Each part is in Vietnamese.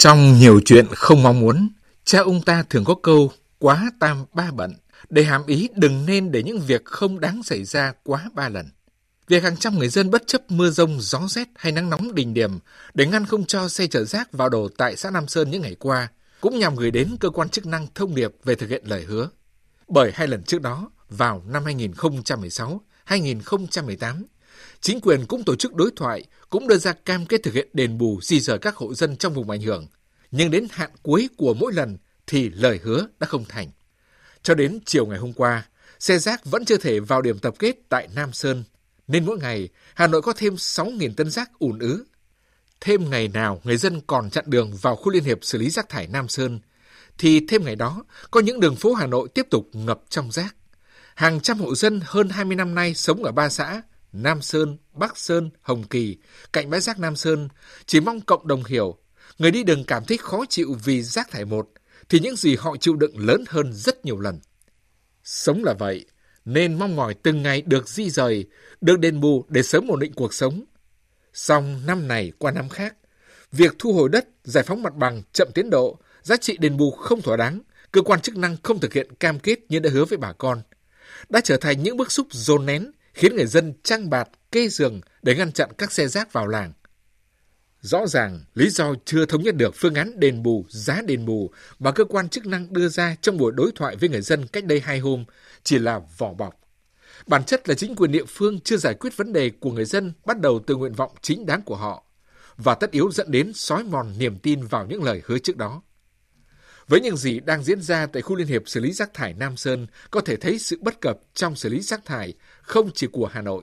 Trong nhiều chuyện không mong muốn, cha ông ta thường có câu quá tam ba bận để hàm ý đừng nên để những việc không đáng xảy ra quá ba lần. Việc hàng trăm người dân bất chấp mưa rông, gió rét hay nắng nóng đỉnh điểm để ngăn không cho xe chở rác vào đổ tại xã Nam Sơn những ngày qua cũng nhằm gửi đến cơ quan chức năng thông điệp về thực hiện lời hứa. Bởi hai lần trước đó, vào năm 2016, 2018, chính quyền cũng tổ chức đối thoại, cũng đưa ra cam kết thực hiện đền bù di rời các hộ dân trong vùng ảnh hưởng. Nhưng đến hạn cuối của mỗi lần thì lời hứa đã không thành. Cho đến chiều ngày hôm qua, xe rác vẫn chưa thể vào điểm tập kết tại Nam Sơn, nên mỗi ngày Hà Nội có thêm 6.000 tấn rác ùn ứ. Thêm ngày nào người dân còn chặn đường vào khu liên hiệp xử lý rác thải Nam Sơn, thì thêm ngày đó có những đường phố Hà Nội tiếp tục ngập trong rác. Hàng trăm hộ dân hơn 20 năm nay sống ở ba xã Nam Sơn, Bắc Sơn, Hồng Kỳ, cạnh bãi rác Nam Sơn, chỉ mong cộng đồng hiểu, người đi đường cảm thấy khó chịu vì rác thải một, thì những gì họ chịu đựng lớn hơn rất nhiều lần. Sống là vậy, nên mong mỏi từng ngày được di rời, được đền bù để sớm ổn định cuộc sống. Song năm này qua năm khác, việc thu hồi đất, giải phóng mặt bằng chậm tiến độ, giá trị đền bù không thỏa đáng, cơ quan chức năng không thực hiện cam kết như đã hứa với bà con, đã trở thành những bức xúc dồn nén khiến người dân trang bạt, kê giường để ngăn chặn các xe rác vào làng. Rõ ràng, lý do chưa thống nhất được phương án đền bù, giá đền bù mà cơ quan chức năng đưa ra trong buổi đối thoại với người dân cách đây hai hôm chỉ là vỏ bọc. Bản chất là chính quyền địa phương chưa giải quyết vấn đề của người dân bắt đầu từ nguyện vọng chính đáng của họ và tất yếu dẫn đến xói mòn niềm tin vào những lời hứa trước đó. Với những gì đang diễn ra tại khu liên hiệp xử lý rác thải Nam Sơn, có thể thấy sự bất cập trong xử lý rác thải không chỉ của Hà Nội.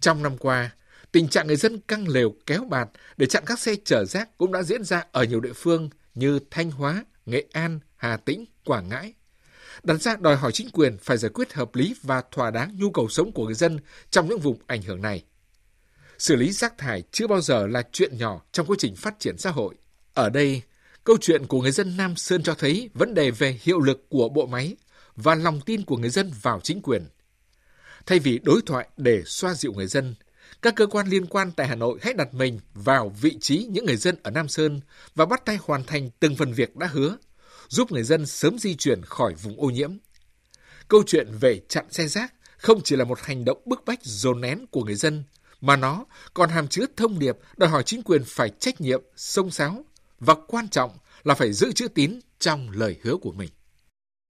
Trong năm qua, tình trạng người dân căng lều kéo bạt để chặn các xe chở rác cũng đã diễn ra ở nhiều địa phương như Thanh Hóa, Nghệ An, Hà Tĩnh, Quảng Ngãi. Đặt ra đòi hỏi chính quyền phải giải quyết hợp lý và thỏa đáng nhu cầu sống của người dân trong những vùng ảnh hưởng này. Xử lý rác thải chưa bao giờ là chuyện nhỏ trong quá trình phát triển xã hội. Ở đây, câu chuyện của người dân Nam Sơn cho thấy vấn đề về hiệu lực của bộ máy và lòng tin của người dân vào chính quyền. Thay vì đối thoại để xoa dịu người dân, các cơ quan liên quan tại Hà Nội hãy đặt mình vào vị trí những người dân ở Nam Sơn và bắt tay hoàn thành từng phần việc đã hứa, giúp người dân sớm di chuyển khỏi vùng ô nhiễm. Câu chuyện về chặn xe rác không chỉ là một hành động bức bách dồn nén của người dân, mà nó còn hàm chứa thông điệp đòi hỏi chính quyền phải trách nhiệm, sông sáo và quan trọng là phải giữ chữ tín trong lời hứa của mình.